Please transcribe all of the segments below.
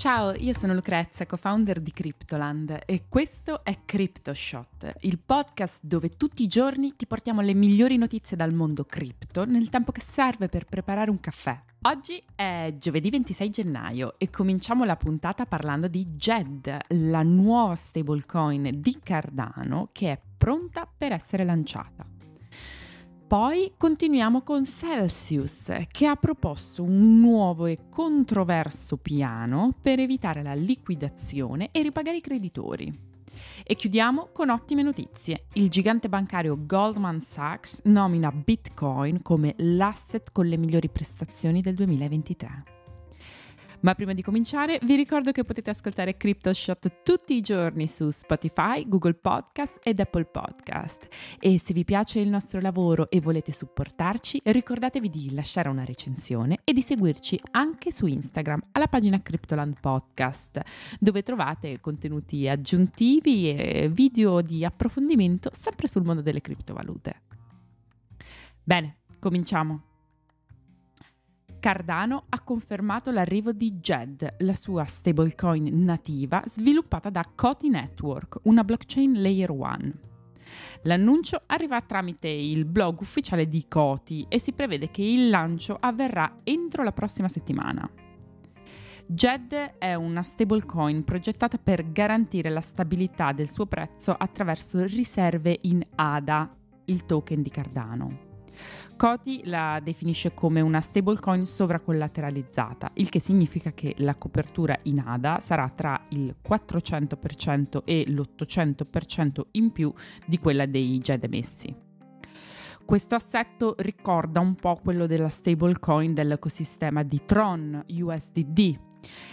Ciao, io sono Lucrezia, co-founder di Cryptoland e questo è CryptoShot, il podcast dove tutti i giorni ti portiamo le migliori notizie dal mondo cripto nel tempo che serve per preparare un caffè. Oggi è giovedì 26 gennaio e cominciamo la puntata parlando di JED, la nuova stablecoin di Cardano che è pronta per essere lanciata. Poi continuiamo con Celsius, che ha proposto un nuovo e controverso piano per evitare la liquidazione e ripagare i creditori. E chiudiamo con ottime notizie. Il gigante bancario Goldman Sachs nomina Bitcoin come l'asset con le migliori prestazioni del 2023. Ma prima di cominciare vi ricordo che potete ascoltare CryptoShot tutti i giorni su Spotify, Google Podcast ed Apple Podcast. E se vi piace il nostro lavoro e volete supportarci, ricordatevi di lasciare una recensione e di seguirci anche su Instagram alla pagina Cryptoland Podcast, dove trovate contenuti aggiuntivi e video di approfondimento sempre sul mondo delle criptovalute. Bene, cominciamo. Cardano ha confermato l'arrivo di JED, la sua stablecoin nativa sviluppata da Coti Network, una blockchain layer 1. L'annuncio arriva tramite il blog ufficiale di Coti e si prevede che il lancio avverrà entro la prossima settimana. JED è una stablecoin progettata per garantire la stabilità del suo prezzo attraverso riserve in ADA, il token di Cardano. Coti la definisce come una stablecoin sovracollateralizzata, il che significa che la copertura in ADA sarà tra il 400% e l'800% in più di quella dei GED emessi. Questo assetto ricorda un po' quello della stablecoin dell'ecosistema di Tron USDD,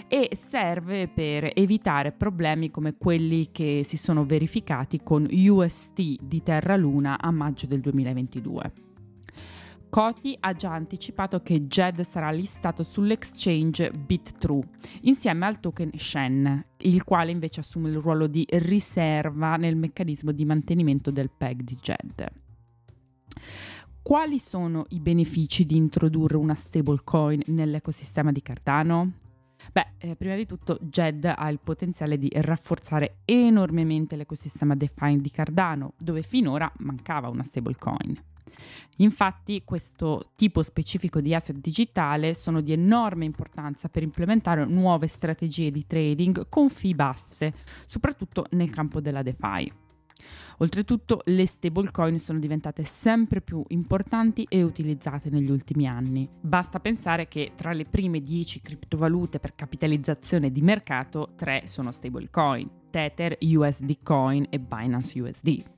e serve per evitare problemi come quelli che si sono verificati con UST di Terra Luna a maggio del 2022. Coti ha già anticipato che JED sarà listato sull'exchange BitTrue insieme al token Shen, il quale invece assume il ruolo di riserva nel meccanismo di mantenimento del PEG di JED. Quali sono i benefici di introdurre una stablecoin nell'ecosistema di Cardano? Beh, eh, prima di tutto JED ha il potenziale di rafforzare enormemente l'ecosistema DeFi di Cardano, dove finora mancava una stablecoin. Infatti questo tipo specifico di asset digitale sono di enorme importanza per implementare nuove strategie di trading con fee basse, soprattutto nel campo della DeFi. Oltretutto le stablecoin sono diventate sempre più importanti e utilizzate negli ultimi anni. Basta pensare che tra le prime 10 criptovalute per capitalizzazione di mercato, 3 sono stablecoin, Tether, USD Coin e Binance USD.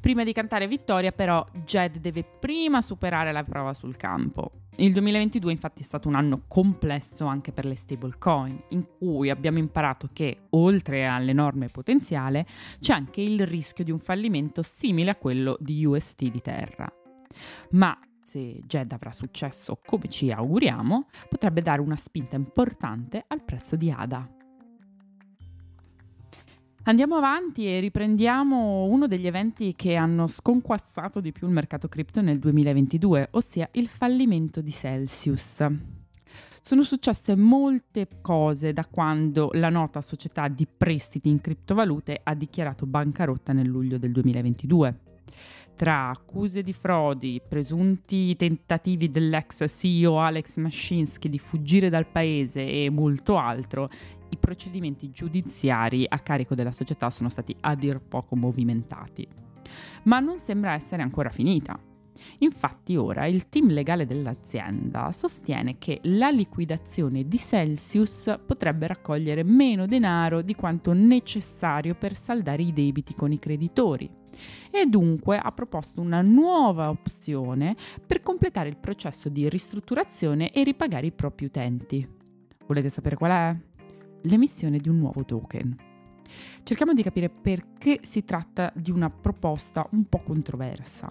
Prima di cantare vittoria, però, Jed deve prima superare la prova sul campo. Il 2022 infatti è stato un anno complesso anche per le stablecoin, in cui abbiamo imparato che, oltre all'enorme potenziale, c'è anche il rischio di un fallimento simile a quello di UST di terra. Ma se Jed avrà successo come ci auguriamo, potrebbe dare una spinta importante al prezzo di ADA. Andiamo avanti e riprendiamo uno degli eventi che hanno sconquassato di più il mercato cripto nel 2022, ossia il fallimento di Celsius. Sono successe molte cose da quando la nota società di prestiti in criptovalute ha dichiarato bancarotta nel luglio del 2022. Tra accuse di frodi, presunti tentativi dell'ex CEO Alex Mashinsky di fuggire dal paese e molto altro, i procedimenti giudiziari a carico della società sono stati a dir poco movimentati. Ma non sembra essere ancora finita. Infatti ora il team legale dell'azienda sostiene che la liquidazione di Celsius potrebbe raccogliere meno denaro di quanto necessario per saldare i debiti con i creditori e dunque ha proposto una nuova opzione per completare il processo di ristrutturazione e ripagare i propri utenti. Volete sapere qual è? L'emissione di un nuovo token. Cerchiamo di capire perché si tratta di una proposta un po' controversa.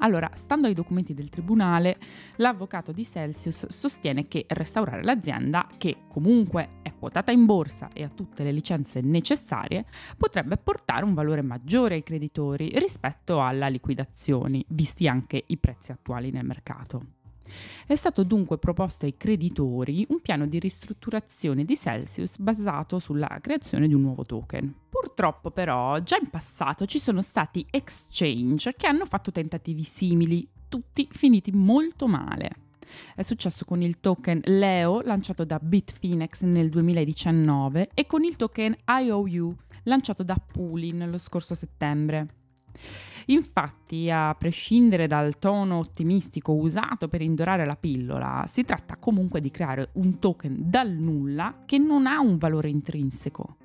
Allora, stando ai documenti del tribunale, l'avvocato di Celsius sostiene che restaurare l'azienda, che comunque è quotata in borsa e ha tutte le licenze necessarie, potrebbe portare un valore maggiore ai creditori rispetto alla liquidazione, visti anche i prezzi attuali nel mercato. È stato dunque proposto ai creditori un piano di ristrutturazione di Celsius basato sulla creazione di un nuovo token. Purtroppo però già in passato ci sono stati exchange che hanno fatto tentativi simili, tutti finiti molto male. È successo con il token Leo lanciato da Bitfinex nel 2019 e con il token IOU lanciato da Poolin lo scorso settembre. Infatti, a prescindere dal tono ottimistico usato per indorare la pillola, si tratta comunque di creare un token dal nulla che non ha un valore intrinseco.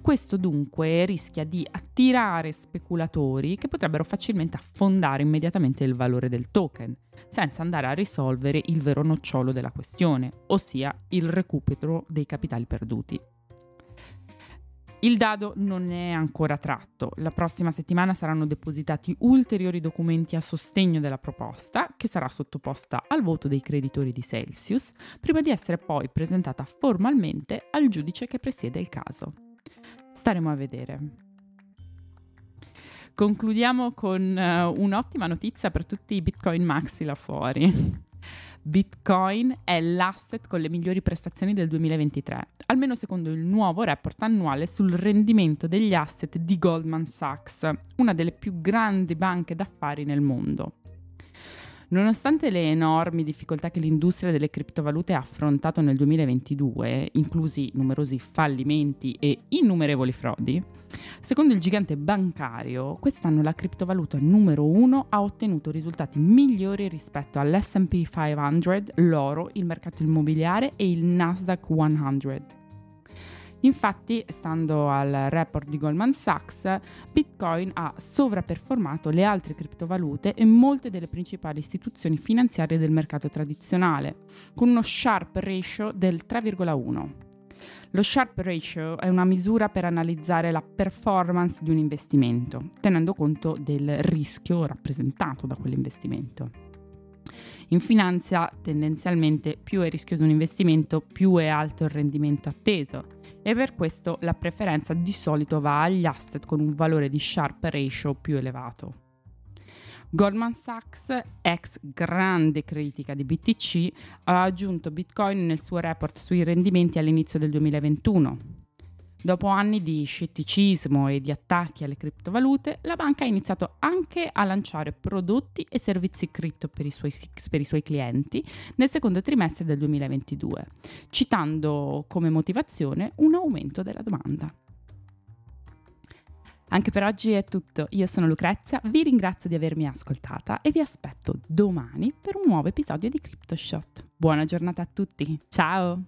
Questo dunque rischia di attirare speculatori che potrebbero facilmente affondare immediatamente il valore del token, senza andare a risolvere il vero nocciolo della questione, ossia il recupero dei capitali perduti. Il dado non è ancora tratto. La prossima settimana saranno depositati ulteriori documenti a sostegno della proposta, che sarà sottoposta al voto dei creditori di Celsius, prima di essere poi presentata formalmente al giudice che presiede il caso. Staremo a vedere. Concludiamo con uh, un'ottima notizia per tutti i Bitcoin maxi là fuori. Bitcoin è l'asset con le migliori prestazioni del 2023, almeno secondo il nuovo report annuale sul rendimento degli asset di Goldman Sachs, una delle più grandi banche d'affari nel mondo. Nonostante le enormi difficoltà che l'industria delle criptovalute ha affrontato nel 2022, inclusi numerosi fallimenti e innumerevoli frodi, secondo il gigante bancario, quest'anno la criptovaluta numero uno ha ottenuto risultati migliori rispetto all'SP 500, l'oro, il mercato immobiliare e il Nasdaq 100. Infatti, stando al report di Goldman Sachs, Bitcoin ha sovraperformato le altre criptovalute e molte delle principali istituzioni finanziarie del mercato tradizionale, con uno Sharp ratio del 3,1. Lo Sharp Ratio è una misura per analizzare la performance di un investimento, tenendo conto del rischio rappresentato da quell'investimento. In finanza tendenzialmente più è rischioso un investimento, più è alto il rendimento atteso e per questo la preferenza di solito va agli asset con un valore di Sharp Ratio più elevato. Goldman Sachs, ex grande critica di BTC, ha aggiunto Bitcoin nel suo report sui rendimenti all'inizio del 2021. Dopo anni di scetticismo e di attacchi alle criptovalute, la banca ha iniziato anche a lanciare prodotti e servizi cripto per i suoi, per i suoi clienti nel secondo trimestre del 2022, citando come motivazione un aumento della domanda. Anche per oggi è tutto, io sono Lucrezia, vi ringrazio di avermi ascoltata e vi aspetto domani per un nuovo episodio di CryptoShot. Buona giornata a tutti, ciao!